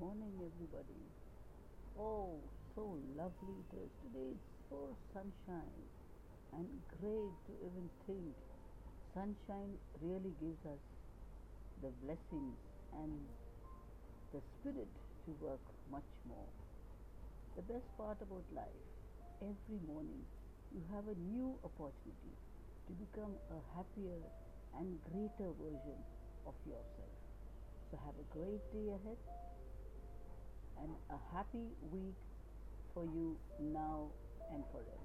morning, everybody. Oh, so lovely it is. Today it's so sunshine and great to even think. Sunshine really gives us the blessings and the spirit to work much more. The best part about life, every morning you have a new opportunity to become a happier and greater version of yourself. So have a great day ahead and a happy week for you now and forever.